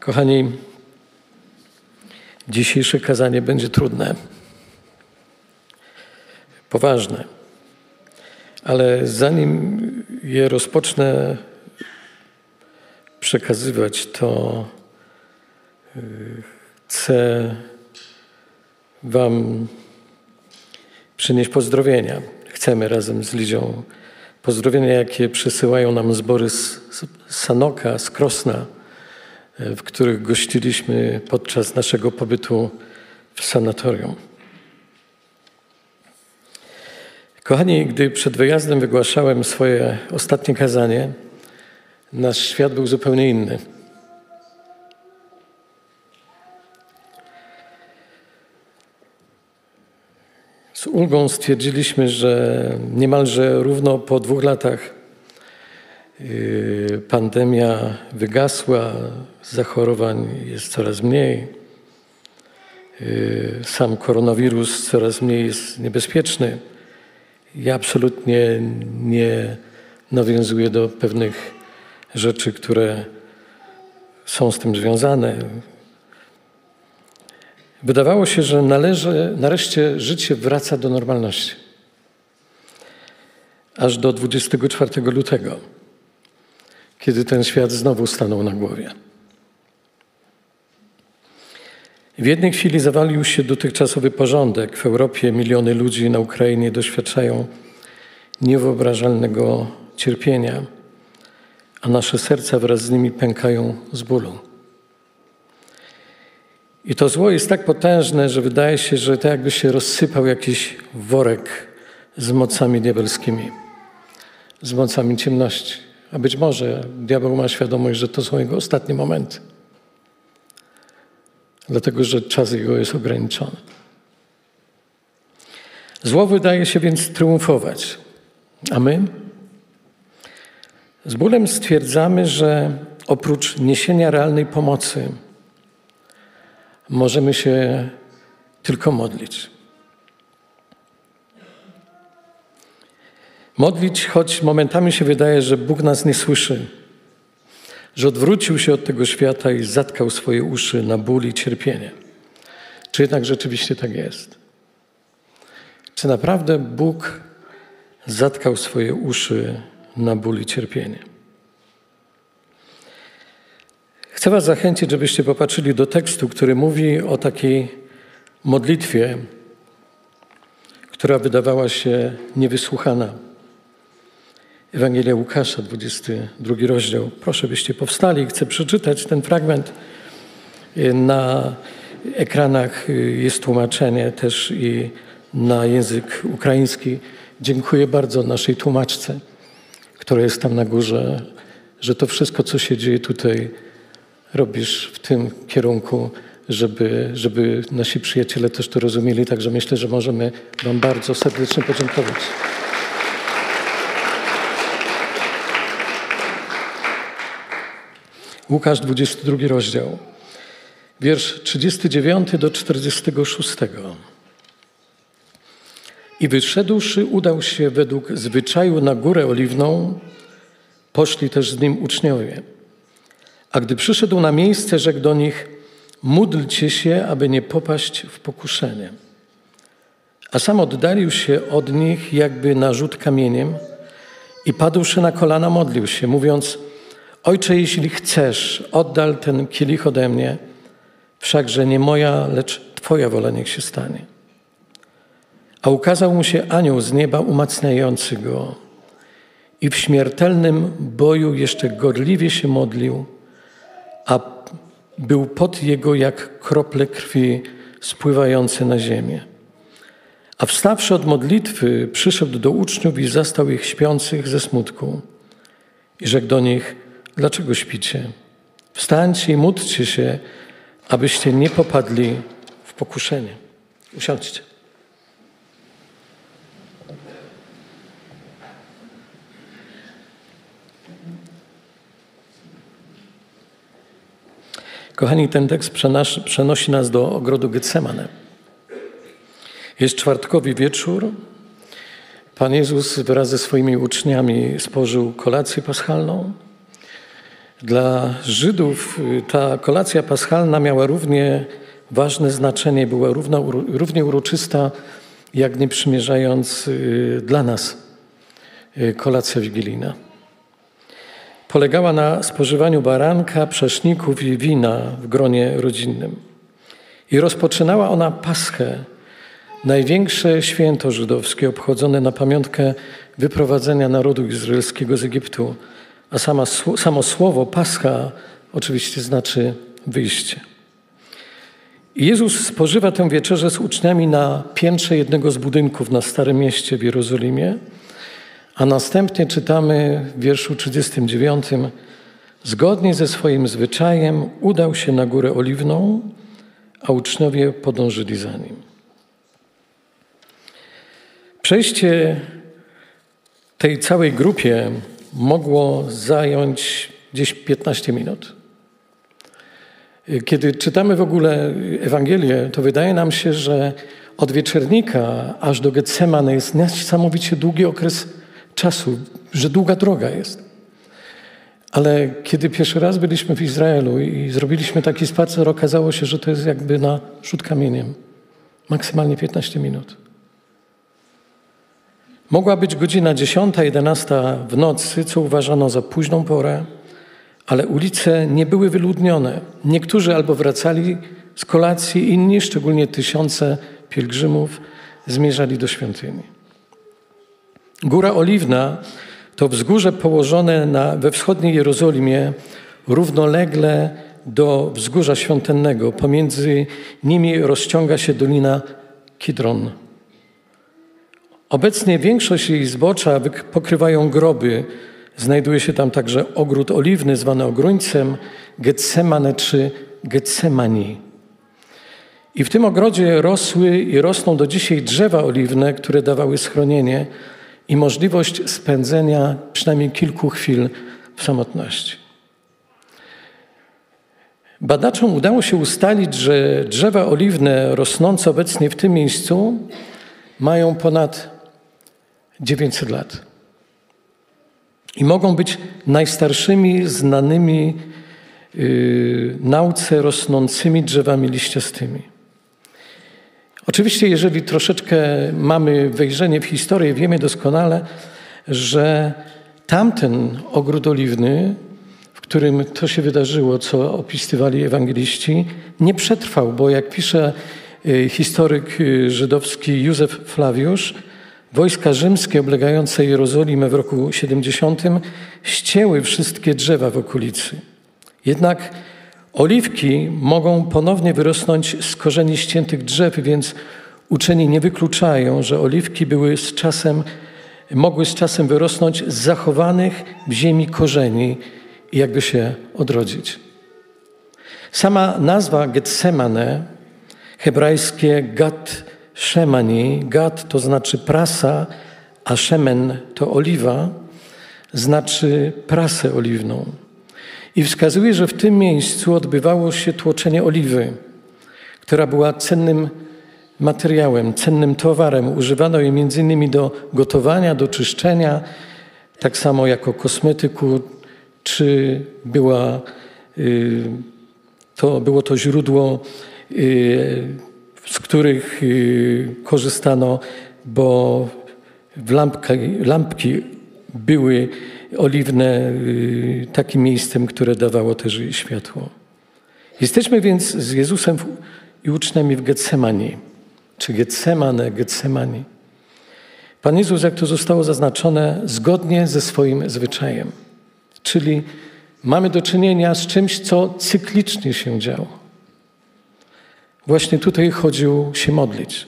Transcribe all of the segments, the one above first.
Kochani, dzisiejsze kazanie będzie trudne, poważne, ale zanim je rozpocznę przekazywać, to y, chcę Wam przynieść pozdrowienia. Chcemy razem z Lidzią pozdrowienia, jakie przesyłają nam zbory z Sanoka, z Krosna, w których gościliśmy podczas naszego pobytu w sanatorium. Kochani, gdy przed wyjazdem wygłaszałem swoje ostatnie kazanie, nasz świat był zupełnie inny. Z ulgą stwierdziliśmy, że niemalże równo po dwóch latach pandemia wygasła, zachorowań jest coraz mniej, yy, sam koronawirus coraz mniej jest niebezpieczny. Ja absolutnie nie nawiązuję do pewnych rzeczy, które są z tym związane. Wydawało się, że należy, nareszcie życie wraca do normalności. Aż do 24 lutego, kiedy ten świat znowu stanął na głowie. W jednej chwili zawalił się dotychczasowy porządek. W Europie miliony ludzi na Ukrainie doświadczają niewyobrażalnego cierpienia, a nasze serca wraz z nimi pękają z bólu. I to zło jest tak potężne, że wydaje się, że to jakby się rozsypał jakiś worek z mocami diabelskimi, z mocami ciemności. A być może diabeł ma świadomość, że to są jego ostatnie momenty. Dlatego, że czas jego jest ograniczony. Zło wydaje się więc triumfować. A my? Z bólem stwierdzamy, że oprócz niesienia realnej pomocy, możemy się tylko modlić. Modlić, choć momentami się wydaje, że Bóg nas nie słyszy, że odwrócił się od tego świata i zatkał swoje uszy na ból i cierpienie. Czy jednak rzeczywiście tak jest? Czy naprawdę Bóg zatkał swoje uszy na ból i cierpienie? Chcę Was zachęcić, żebyście popatrzyli do tekstu, który mówi o takiej modlitwie, która wydawała się niewysłuchana. Ewangelia Łukasza, 22 rozdział. Proszę, byście powstali. Chcę przeczytać ten fragment. Na ekranach jest tłumaczenie też i na język ukraiński. Dziękuję bardzo naszej tłumaczce, która jest tam na górze, że to wszystko, co się dzieje tutaj, robisz w tym kierunku, żeby, żeby nasi przyjaciele też to rozumieli. Także myślę, że możemy Wam bardzo serdecznie podziękować. Łukasz, 22 rozdział, wiersz 39 do 46. I wyszedłszy, udał się według zwyczaju na górę oliwną, poszli też z nim uczniowie. A gdy przyszedł na miejsce, rzekł do nich: Módlcie się, aby nie popaść w pokuszenie. A sam oddalił się od nich, jakby na rzut kamieniem, i padłszy na kolana, modlił się, mówiąc: Ojcze, jeśli chcesz, oddal ten kielich ode mnie, wszakże nie moja, lecz Twoja wola niech się stanie. A ukazał mu się anioł z nieba umacniający go, i w śmiertelnym boju jeszcze gorliwie się modlił a był pot jego jak krople krwi spływające na ziemię. A wstawszy od modlitwy, przyszedł do uczniów i zastał ich śpiących ze smutku. I rzekł do nich, dlaczego śpicie? Wstańcie i módlcie się, abyście nie popadli w pokuszenie. Usiądźcie. Kochani, ten tekst przenosi nas do ogrodu Getsemane. Jest czwartkowy wieczór. Pan Jezus wraz ze swoimi uczniami spożył kolację paschalną. Dla Żydów y, ta kolacja paschalna miała równie ważne znaczenie, była równie uroczysta, jak nie przymierzając y, dla nas y, kolacja wigilijna. Polegała na spożywaniu baranka, przeszników i wina w gronie rodzinnym. I rozpoczynała ona Paschę, największe święto żydowskie obchodzone na pamiątkę wyprowadzenia narodu izraelskiego z Egiptu, a sama, samo słowo Pascha oczywiście znaczy wyjście. Jezus spożywa tę wieczerzę z uczniami na piętrze jednego z budynków na Starym Mieście w Jerozolimie, a następnie czytamy w wierszu 39: Zgodnie ze swoim zwyczajem udał się na górę oliwną, a uczniowie podążyli za nim. Przejście tej całej grupie mogło zająć gdzieś 15 minut. Kiedy czytamy w ogóle Ewangelię, to wydaje nam się, że od wieczernika aż do Getsemane jest niesamowicie długi okres czasu, że długa droga jest. Ale kiedy pierwszy raz byliśmy w Izraelu i zrobiliśmy taki spacer, okazało się, że to jest jakby na rzut kamieniem. Maksymalnie 15 minut. Mogła być godzina 10, 11 w nocy, co uważano za późną porę, ale ulice nie były wyludnione. Niektórzy albo wracali z kolacji, inni, szczególnie tysiące pielgrzymów, zmierzali do świątyni. Góra Oliwna to wzgórze położone na, we wschodniej Jerozolimie, równolegle do wzgórza świątynnego. Pomiędzy nimi rozciąga się dolina Kidron. Obecnie większość jej zbocza pokrywają groby. Znajduje się tam także ogród oliwny, zwany ogróńcem, Getsemane czy Getsemani. I w tym ogrodzie rosły i rosną do dzisiaj drzewa oliwne, które dawały schronienie i możliwość spędzenia przynajmniej kilku chwil w samotności. Badaczom udało się ustalić, że drzewa oliwne rosnące obecnie w tym miejscu mają ponad 900 lat. I mogą być najstarszymi znanymi yy, nauce rosnącymi drzewami liściastymi. Oczywiście, jeżeli troszeczkę mamy wejrzenie w historię, wiemy doskonale, że tamten ogród oliwny, w którym to się wydarzyło, co opisywali ewangeliści, nie przetrwał, bo jak pisze y, historyk y, żydowski Józef Flawiusz, Wojska rzymskie oblegające Jerozolimę w roku 70 ścięły wszystkie drzewa w okolicy. Jednak oliwki mogą ponownie wyrosnąć z korzeni ściętych drzew, więc uczeni nie wykluczają, że oliwki były z czasem, mogły z czasem wyrosnąć z zachowanych w ziemi korzeni i jakby się odrodzić. Sama nazwa Getsemane, hebrajskie Gat Szemani, Gad to znaczy prasa, a Szemen to oliwa, znaczy prasę oliwną. I wskazuje, że w tym miejscu odbywało się tłoczenie oliwy, która była cennym materiałem, cennym towarem. Używano jej innymi do gotowania, do czyszczenia, tak samo jako kosmetyku, czy była, y, to, było to źródło y, z których y, korzystano, bo lampki, lampki były oliwne y, takim miejscem, które dawało też światło. Jesteśmy więc z Jezusem i uczniami w Getsemani, czy Getsemane, Getsemani. Pan Jezus, jak to zostało zaznaczone, zgodnie ze swoim zwyczajem. Czyli mamy do czynienia z czymś, co cyklicznie się działo. Właśnie tutaj chodził się modlić.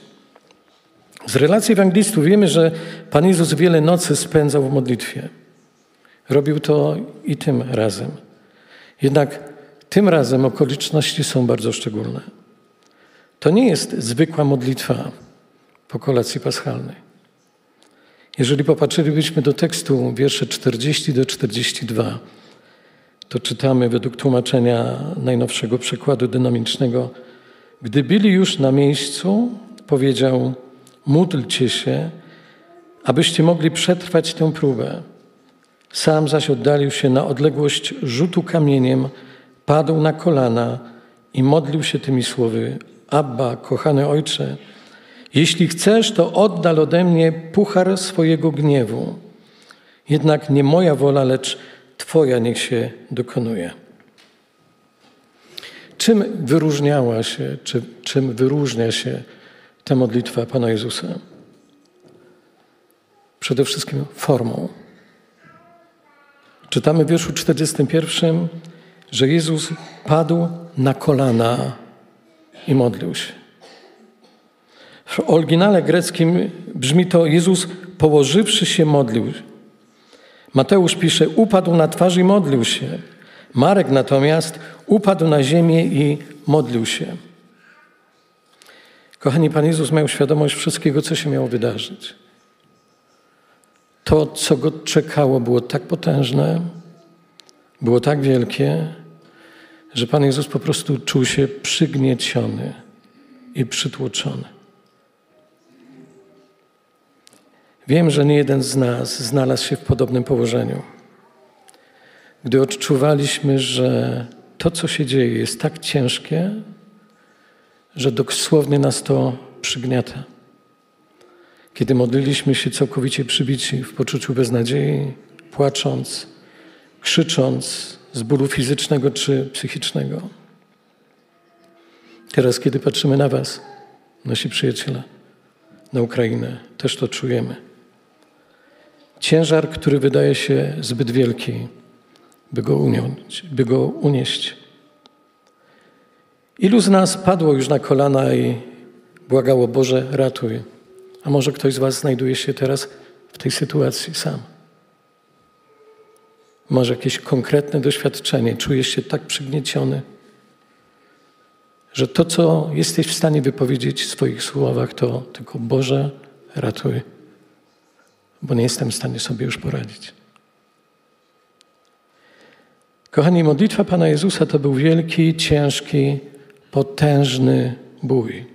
Z relacji ewangelistów wiemy, że Pan Jezus wiele nocy spędzał w modlitwie. Robił to i tym razem. Jednak tym razem okoliczności są bardzo szczególne. To nie jest zwykła modlitwa po kolacji paschalnej. Jeżeli popatrzylibyśmy do tekstu wiersze 40 do 42, to czytamy według tłumaczenia najnowszego przekładu dynamicznego gdy byli już na miejscu, powiedział: Módlcie się, abyście mogli przetrwać tę próbę. Sam zaś oddalił się na odległość rzutu kamieniem, padł na kolana i modlił się tymi słowy: Abba, kochany ojcze, jeśli chcesz, to oddal ode mnie puchar swojego gniewu. Jednak nie moja wola, lecz Twoja niech się dokonuje. Czym wyróżniała się, czy czym wyróżnia się ta modlitwa Pana Jezusa? Przede wszystkim formą. Czytamy w wierszu 41, że Jezus padł na kolana i modlił się. W oryginale greckim brzmi to Jezus położywszy się modlił. Mateusz pisze, upadł na twarz i modlił się. Marek natomiast upadł na ziemię i modlił się. Kochani, Pan Jezus miał świadomość wszystkiego, co się miało wydarzyć. To, co go czekało, było tak potężne, było tak wielkie, że Pan Jezus po prostu czuł się przygnieciony i przytłoczony. Wiem, że nie jeden z nas znalazł się w podobnym położeniu. Gdy odczuwaliśmy, że to, co się dzieje, jest tak ciężkie, że dosłownie nas to przygniata. Kiedy modliliśmy się całkowicie przybici w poczuciu beznadziei, płacząc, krzycząc z bólu fizycznego czy psychicznego. Teraz, kiedy patrzymy na Was, nasi przyjaciele, na Ukrainę, też to czujemy. Ciężar, który wydaje się zbyt wielki, by go, uniąć, by go unieść. Ilu z nas padło już na kolana i błagało Boże, ratuj. A może ktoś z Was znajduje się teraz w tej sytuacji sam. Może jakieś konkretne doświadczenie, czujesz się tak przygnieciony, że to, co jesteś w stanie wypowiedzieć w swoich słowach, to tylko Boże, ratuj bo nie jestem w stanie sobie już poradzić. Kochani, modlitwa Pana Jezusa to był wielki, ciężki, potężny bój.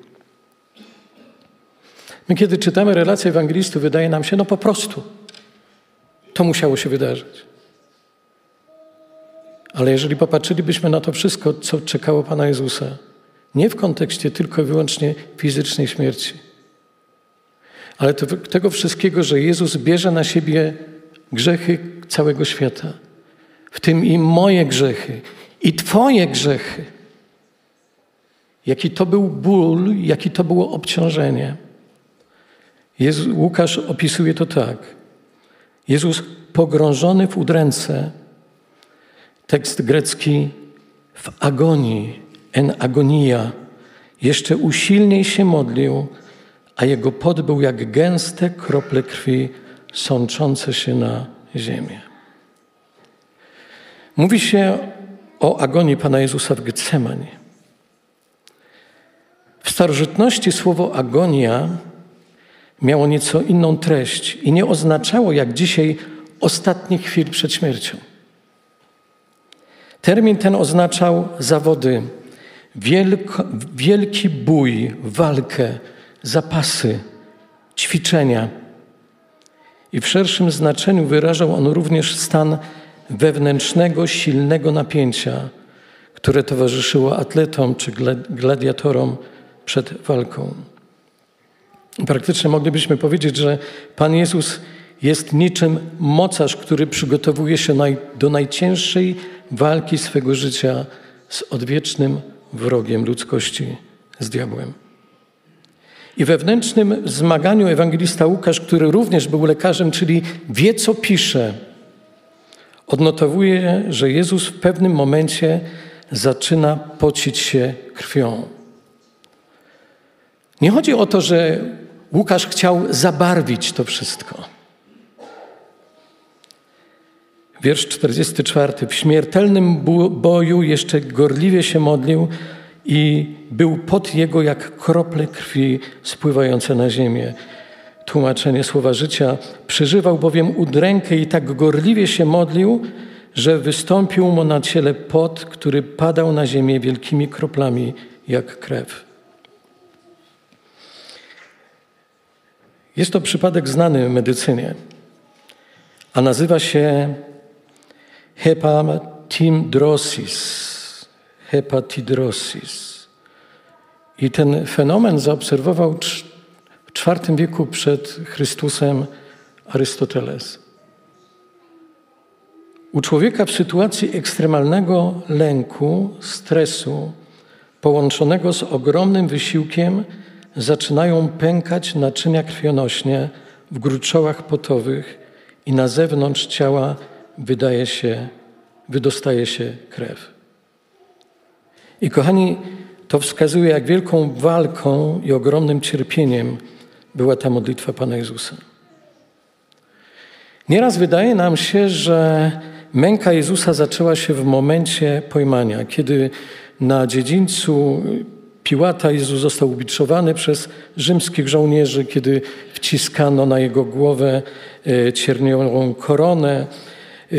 My, kiedy czytamy relacje ewangelistów, wydaje nam się, no po prostu to musiało się wydarzyć. Ale jeżeli popatrzylibyśmy na to wszystko, co czekało Pana Jezusa, nie w kontekście tylko i wyłącznie fizycznej śmierci, ale to, tego wszystkiego, że Jezus bierze na siebie grzechy całego świata, w tym i moje grzechy, i Twoje grzechy. Jaki to był ból, jaki to było obciążenie. Jezus, Łukasz opisuje to tak. Jezus pogrążony w udręce, tekst grecki w agonii, en agonia, jeszcze usilniej się modlił, a jego pot był jak gęste krople krwi sączące się na ziemię. Mówi się o agonii Pana Jezusa w Getsemanie. W starożytności słowo agonia miało nieco inną treść i nie oznaczało jak dzisiaj ostatnich chwil przed śmiercią. Termin ten oznaczał zawody, wielki bój, walkę, zapasy, ćwiczenia. I w szerszym znaczeniu wyrażał on również stan wewnętrznego, silnego napięcia, które towarzyszyło atletom czy gladiatorom przed walką. Praktycznie moglibyśmy powiedzieć, że Pan Jezus jest niczym mocarz, który przygotowuje się do najcięższej walki swego życia z odwiecznym wrogiem ludzkości, z diabłem. I wewnętrznym zmaganiu ewangelista Łukasz, który również był lekarzem, czyli wie, co pisze, odnotowuje, że Jezus w pewnym momencie zaczyna pocić się krwią. Nie chodzi o to, że Łukasz chciał zabarwić to wszystko. Wiersz 44. W śmiertelnym boju jeszcze gorliwie się modlił, i był pod jego jak krople krwi spływające na ziemię. Tłumaczenie słowa życia. Przeżywał bowiem udrękę i tak gorliwie się modlił, że wystąpił mu na ciele pot, który padał na ziemię wielkimi kroplami jak krew. Jest to przypadek znany w medycynie, a nazywa się hepatidrosis. Hepatidrosis. I ten fenomen zaobserwował IV wieku przed Chrystusem Arystoteles. U człowieka w sytuacji ekstremalnego lęku, stresu, połączonego z ogromnym wysiłkiem, zaczynają pękać naczynia krwionośnie w gruczołach potowych i na zewnątrz ciała wydaje się, wydostaje się krew. I kochani, to wskazuje, jak wielką walką i ogromnym cierpieniem była ta modlitwa Pana Jezusa. Nieraz wydaje nam się, że męka Jezusa zaczęła się w momencie pojmania, kiedy na dziedzińcu Piłata Jezus został ubiczowany przez rzymskich żołnierzy, kiedy wciskano na jego głowę e, cierniową koronę, e,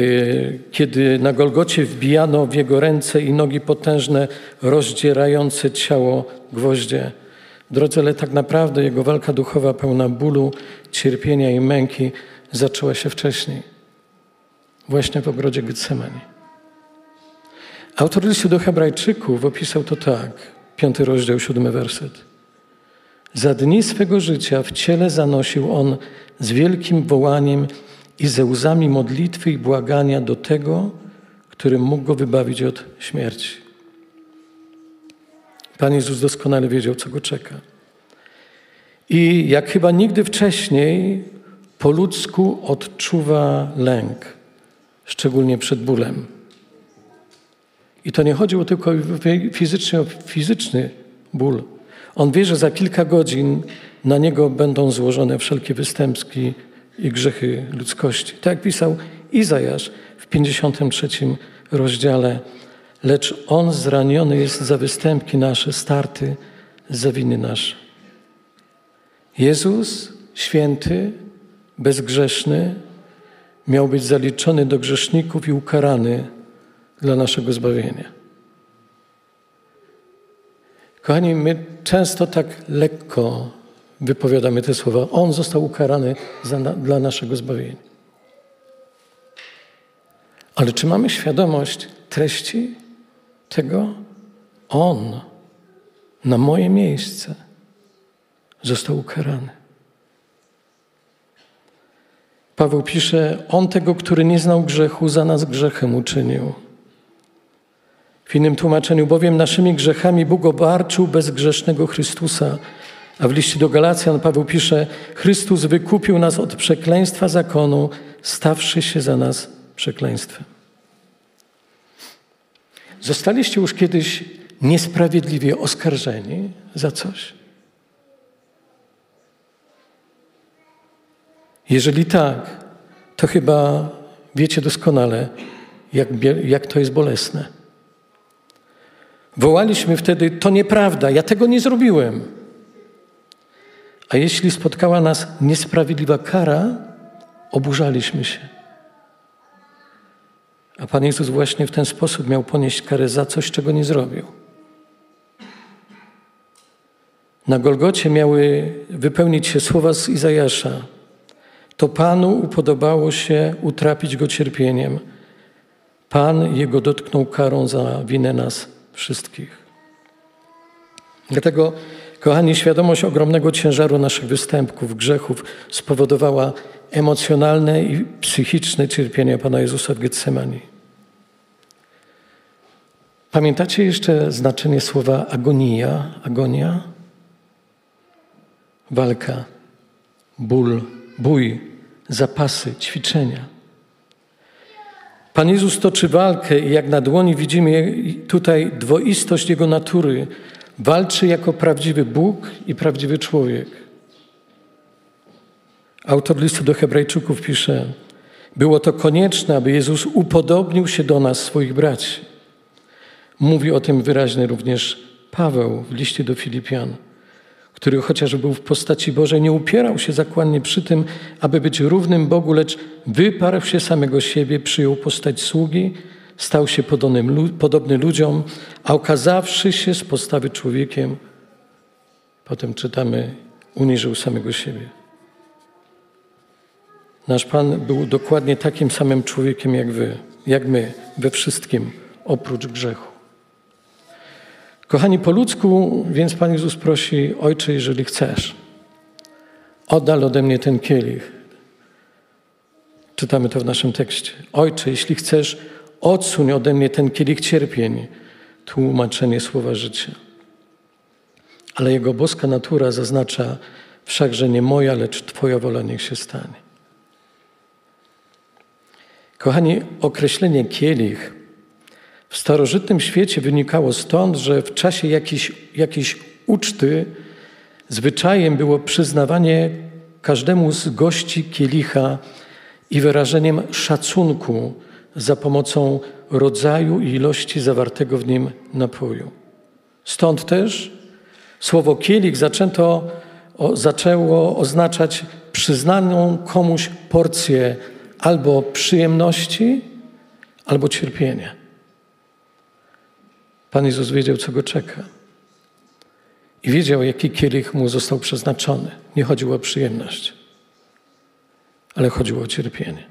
kiedy na Golgocie wbijano w jego ręce i nogi potężne, rozdzierające ciało gwoździe. Drodzy, ale tak naprawdę jego walka duchowa pełna bólu, cierpienia i męki zaczęła się wcześniej, właśnie w ogrodzie Getsemani. Autor listu do Hebrajczyków opisał to tak, piąty rozdział, siódmy werset. Za dni swego życia w ciele zanosił on z wielkim wołaniem i ze łzami modlitwy i błagania do tego, który mógł go wybawić od śmierci. Pan Jezus doskonale wiedział, co go czeka. I jak chyba nigdy wcześniej, po ludzku odczuwa lęk, szczególnie przed bólem. I to nie chodziło tylko fizycznie o fizyczny ból. On wie, że za kilka godzin na niego będą złożone wszelkie występki i grzechy ludzkości. Tak jak pisał Izajasz w 53 rozdziale. Lecz on zraniony jest za występki nasze, starty za winy nasze. Jezus, święty, bezgrzeszny, miał być zaliczony do grzeszników i ukarany dla naszego zbawienia. Kochani, my często tak lekko wypowiadamy te słowa. On został ukarany za, dla naszego zbawienia. Ale czy mamy świadomość treści tego? On na moje miejsce został ukarany. Paweł pisze: On tego, który nie znał grzechu, za nas grzechem uczynił w innym tłumaczeniu, bowiem naszymi grzechami Bóg obarczył bezgrzesznego Chrystusa. A w liście do Galacjan Paweł pisze: Chrystus wykupił nas od przekleństwa zakonu, stawszy się za nas przekleństwem. Zostaliście już kiedyś niesprawiedliwie oskarżeni za coś? Jeżeli tak, to chyba wiecie doskonale, jak, jak to jest bolesne. Wołaliśmy wtedy: To nieprawda, ja tego nie zrobiłem. A jeśli spotkała nas niesprawiedliwa kara, oburzaliśmy się. A Pan Jezus właśnie w ten sposób miał ponieść karę za coś, czego nie zrobił. Na Golgocie miały wypełnić się słowa z Izajasza. To Panu upodobało się utrapić go cierpieniem. Pan jego dotknął karą za winę nas wszystkich. Dlatego, kochani, świadomość ogromnego ciężaru naszych występków, grzechów spowodowała emocjonalne i psychiczne cierpienie Pana Jezusa w Getsemani. Pamiętacie jeszcze znaczenie słowa agonia? Agonia? Walka, ból, bój, zapasy, ćwiczenia. Pan Jezus toczy walkę i jak na dłoni widzimy tutaj dwoistość Jego natury. Walczy jako prawdziwy Bóg i prawdziwy człowiek. Autor listu do Hebrajczyków pisze: Było to konieczne, aby Jezus upodobnił się do nas, swoich braci. Mówi o tym wyraźnie również Paweł w liście do Filipian który chociaż był w postaci Bożej, nie upierał się zakładnie przy tym, aby być równym Bogu, lecz wyparł się samego siebie, przyjął postać sługi, stał się podobny, podobny ludziom, a okazawszy się z postawy człowiekiem, potem czytamy, uniżył samego siebie. Nasz Pan był dokładnie takim samym człowiekiem jak wy. jak my, we wszystkim, oprócz grzechu. Kochani, po ludzku, więc Pan Jezus prosi, Ojcze, jeżeli chcesz, oddal ode mnie ten kielich. Czytamy to w naszym tekście. Ojcze, jeśli chcesz, odsuń ode mnie ten kielich cierpień. Tłumaczenie słowa życia. Ale Jego boska natura zaznacza wszakże nie moja, lecz Twoja wola niech się stanie. Kochani, określenie kielich w starożytnym świecie wynikało stąd, że w czasie jakiejś, jakiejś uczty zwyczajem było przyznawanie każdemu z gości kielicha i wyrażeniem szacunku za pomocą rodzaju i ilości zawartego w nim napoju. Stąd też słowo kielich zaczęto, o, zaczęło oznaczać przyznaną komuś porcję albo przyjemności, albo cierpienia. Pan Jezus wiedział, co go czeka. I wiedział, jaki kielich mu został przeznaczony. Nie chodziło o przyjemność, ale chodziło o cierpienie.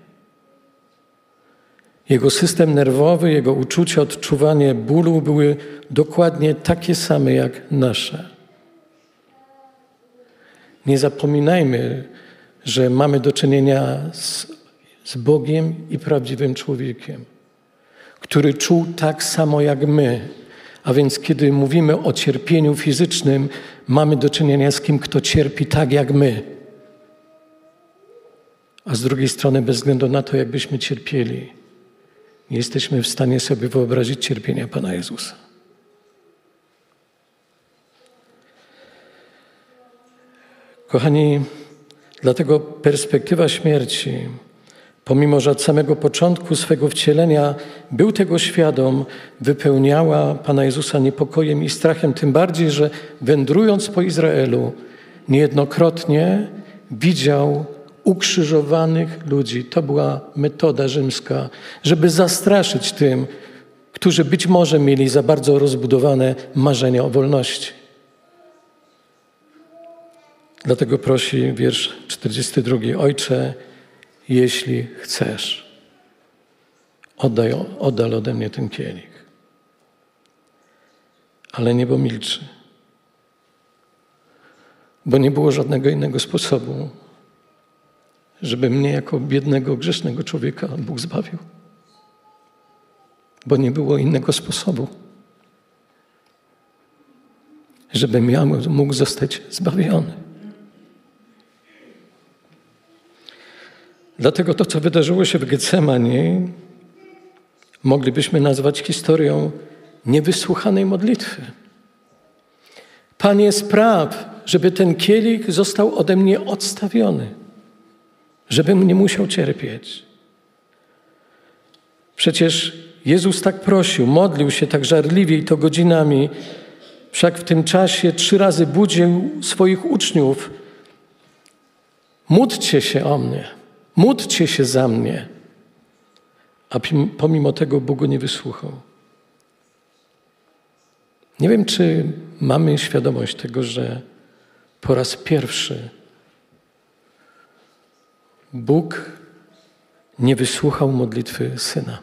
Jego system nerwowy, jego uczucia, odczuwanie bólu były dokładnie takie same jak nasze. Nie zapominajmy, że mamy do czynienia z, z Bogiem i prawdziwym człowiekiem, który czuł tak samo jak my, a więc kiedy mówimy o cierpieniu fizycznym, mamy do czynienia z kim, kto cierpi tak jak my. A z drugiej strony, bez względu na to, jakbyśmy cierpieli, nie jesteśmy w stanie sobie wyobrazić cierpienia Pana Jezusa. Kochani, dlatego perspektywa śmierci pomimo że od samego początku swego wcielenia był tego świadom, wypełniała Pana Jezusa niepokojem i strachem, tym bardziej, że wędrując po Izraelu, niejednokrotnie widział ukrzyżowanych ludzi. To była metoda rzymska, żeby zastraszyć tym, którzy być może mieli za bardzo rozbudowane marzenia o wolności. Dlatego prosi wiersz 42. Ojcze, jeśli chcesz, oddaj, oddal ode mnie ten kielich. Ale niebo milczy, bo nie było żadnego innego sposobu, żeby mnie jako biednego, grzesznego człowieka Bóg zbawił. Bo nie było innego sposobu, żebym ja mógł zostać zbawiony. Dlatego to, co wydarzyło się w Getsemanie, moglibyśmy nazwać historią niewysłuchanej modlitwy. Panie, spraw, żeby ten kielich został ode mnie odstawiony, żebym nie musiał cierpieć. Przecież Jezus tak prosił, modlił się tak żarliwie i to godzinami, wszak w tym czasie trzy razy budził swoich uczniów. Módlcie się o mnie. Módlcie się za mnie. A pomimo tego Bóg go nie wysłuchał. Nie wiem, czy mamy świadomość tego, że po raz pierwszy Bóg nie wysłuchał modlitwy syna.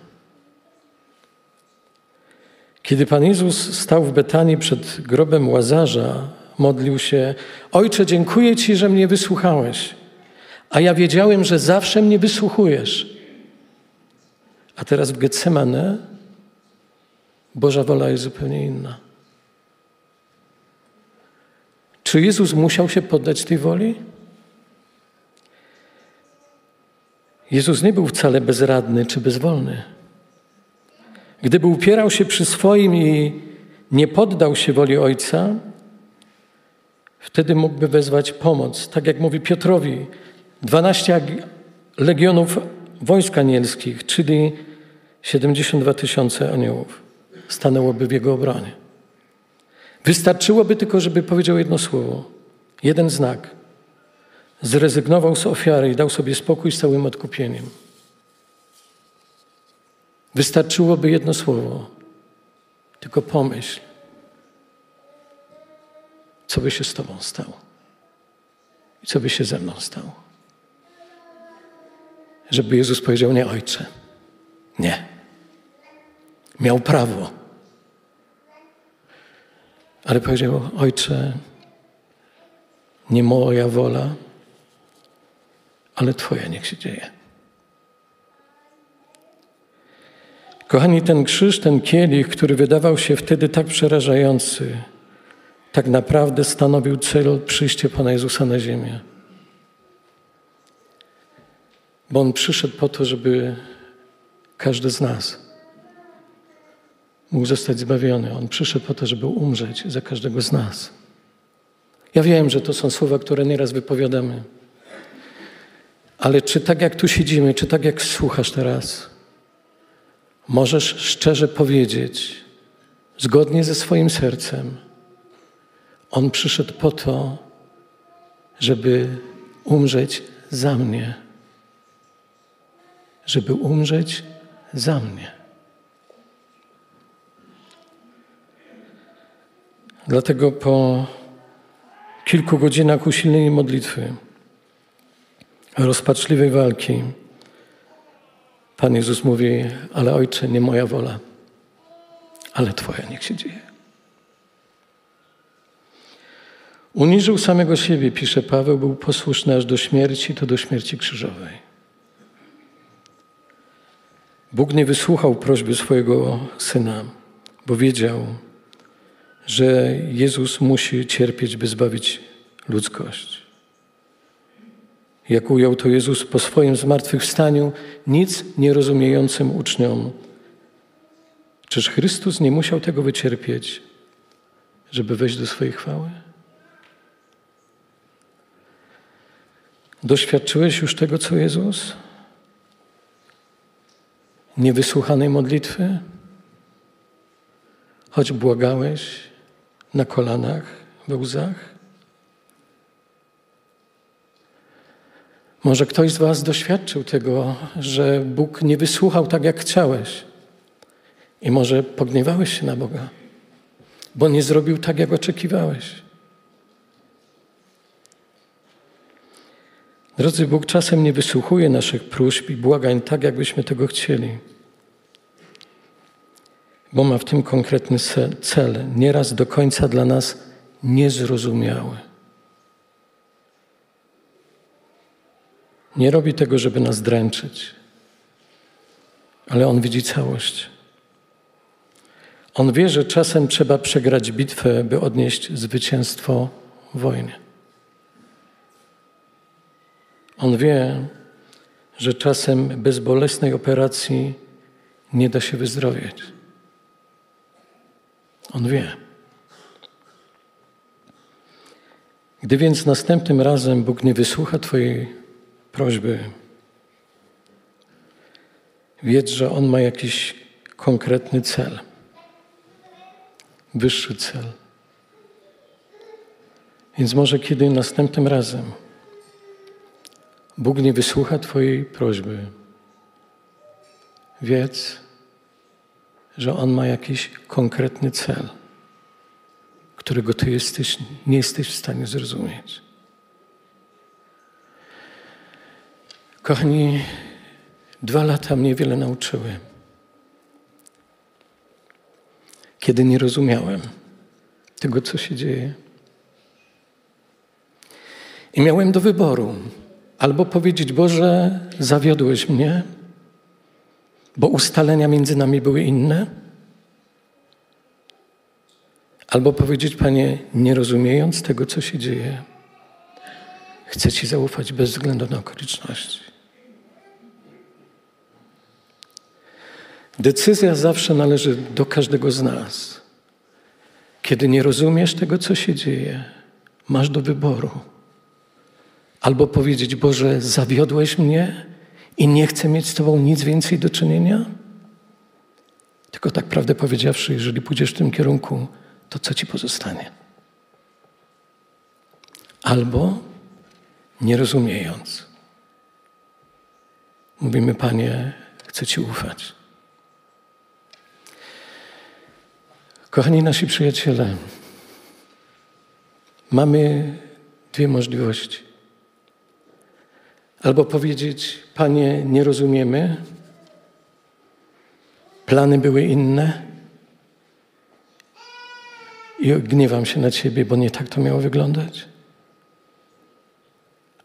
Kiedy Pan Jezus stał w Betanii przed grobem łazarza, modlił się: Ojcze, dziękuję Ci, że mnie wysłuchałeś. A ja wiedziałem, że zawsze mnie wysłuchujesz. A teraz w Getsemane Boża wola jest zupełnie inna. Czy Jezus musiał się poddać tej woli? Jezus nie był wcale bezradny czy bezwolny. Gdyby upierał się przy swoim i nie poddał się woli Ojca, wtedy mógłby wezwać pomoc. Tak jak mówi Piotrowi, 12 legionów wojsk anielskich, czyli 72 tysiące aniołów, stanęłoby w jego obronie. Wystarczyłoby tylko, żeby powiedział jedno słowo, jeden znak. Zrezygnował z ofiary i dał sobie spokój z całym odkupieniem. Wystarczyłoby jedno słowo, tylko pomyśl, co by się z Tobą stało i co by się ze mną stało żeby Jezus powiedział: Nie, ojcze, nie. Miał prawo. Ale powiedział: Ojcze, nie moja wola, ale Twoja niech się dzieje. Kochani, ten krzyż, ten kielich, który wydawał się wtedy tak przerażający, tak naprawdę stanowił cel przyjścia Pana Jezusa na ziemię. Bo On przyszedł po to, żeby każdy z nas mógł zostać zbawiony. On przyszedł po to, żeby umrzeć za każdego z nas. Ja wiem, że to są słowa, które nieraz wypowiadamy. Ale czy tak jak tu siedzimy, czy tak jak słuchasz teraz, możesz szczerze powiedzieć, zgodnie ze swoim sercem, On przyszedł po to, żeby umrzeć za mnie. Żeby umrzeć za mnie. Dlatego po kilku godzinach usilnej modlitwy, rozpaczliwej walki, Pan Jezus mówi, ale Ojcze, nie moja wola, ale Twoja niech się dzieje. Uniżył samego siebie, pisze Paweł, był posłuszny aż do śmierci, to do śmierci krzyżowej. Bóg nie wysłuchał prośby swojego syna, bo wiedział, że Jezus musi cierpieć, by zbawić ludzkość. Jak ujął to Jezus po swoim zmartwychwstaniu, nic nierozumiejącym uczniom. Czyż Chrystus nie musiał tego wycierpieć, żeby wejść do swojej chwały? Doświadczyłeś już tego, co Jezus? Niewysłuchanej modlitwy? Choć błagałeś na kolanach, we łzach? Może ktoś z Was doświadczył tego, że Bóg nie wysłuchał tak, jak chciałeś. I może pogniewałeś się na Boga, bo nie zrobił tak, jak oczekiwałeś. Drodzy, Bóg czasem nie wysłuchuje naszych próśb i błagań tak, jakbyśmy tego chcieli, bo ma w tym konkretny cel, nieraz do końca dla nas niezrozumiały. Nie robi tego, żeby nas dręczyć, ale On widzi całość. On wie, że czasem trzeba przegrać bitwę, by odnieść zwycięstwo w wojnie. On wie, że czasem bez bolesnej operacji nie da się wyzdrowieć. On wie. Gdy więc następnym razem Bóg nie wysłucha Twojej prośby, wiedz, że On ma jakiś konkretny cel, wyższy cel. Więc może kiedy następnym razem Bóg nie wysłucha Twojej prośby, wiedz, że On ma jakiś konkretny cel, którego Ty jesteś, nie jesteś w stanie zrozumieć. Kochani, dwa lata mnie wiele nauczyły. Kiedy nie rozumiałem tego, co się dzieje. I miałem do wyboru albo powiedzieć: Boże, zawiodłeś mnie, bo ustalenia między nami były inne. Albo powiedzieć: Panie, nie rozumiejąc tego, co się dzieje, chcę Ci zaufać bez względu na okoliczności. Decyzja zawsze należy do każdego z nas. Kiedy nie rozumiesz tego, co się dzieje, masz do wyboru. Albo powiedzieć, Boże, zawiodłeś mnie i nie chcę mieć z Tobą nic więcej do czynienia? Tylko tak prawdę powiedziawszy, jeżeli pójdziesz w tym kierunku, to co Ci pozostanie? Albo nie rozumiejąc, mówimy, Panie, chcę Ci ufać. Kochani nasi przyjaciele, mamy dwie możliwości. Albo powiedzieć, Panie, nie rozumiemy, plany były inne i gniewam się na Ciebie, bo nie tak to miało wyglądać.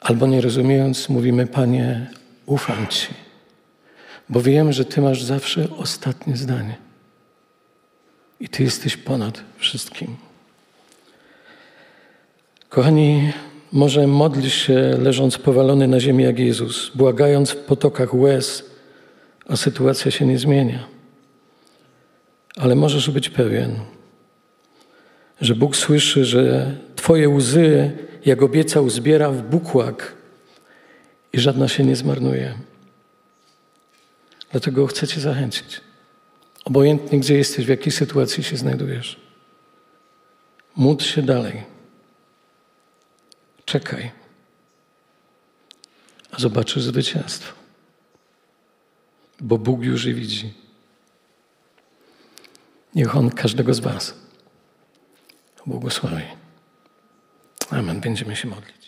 Albo nie rozumiejąc, mówimy, Panie, ufam Ci, bo wiem, że Ty masz zawsze ostatnie zdanie. I Ty jesteś ponad wszystkim. Kochani, może modlisz się leżąc powalony na ziemi jak Jezus, błagając w potokach łez, a sytuacja się nie zmienia. Ale możesz być pewien, że Bóg słyszy, że Twoje łzy, jak obiecał, zbiera w bukłak i żadna się nie zmarnuje. Dlatego chcę Cię zachęcić. Obojętnie, gdzie jesteś, w jakiej sytuacji się znajdujesz. Módl się dalej. Czekaj, a zobaczysz zwycięstwo. Bo Bóg już je widzi. Niech On każdego z Was błogosławi. Amen. Będziemy się modlić.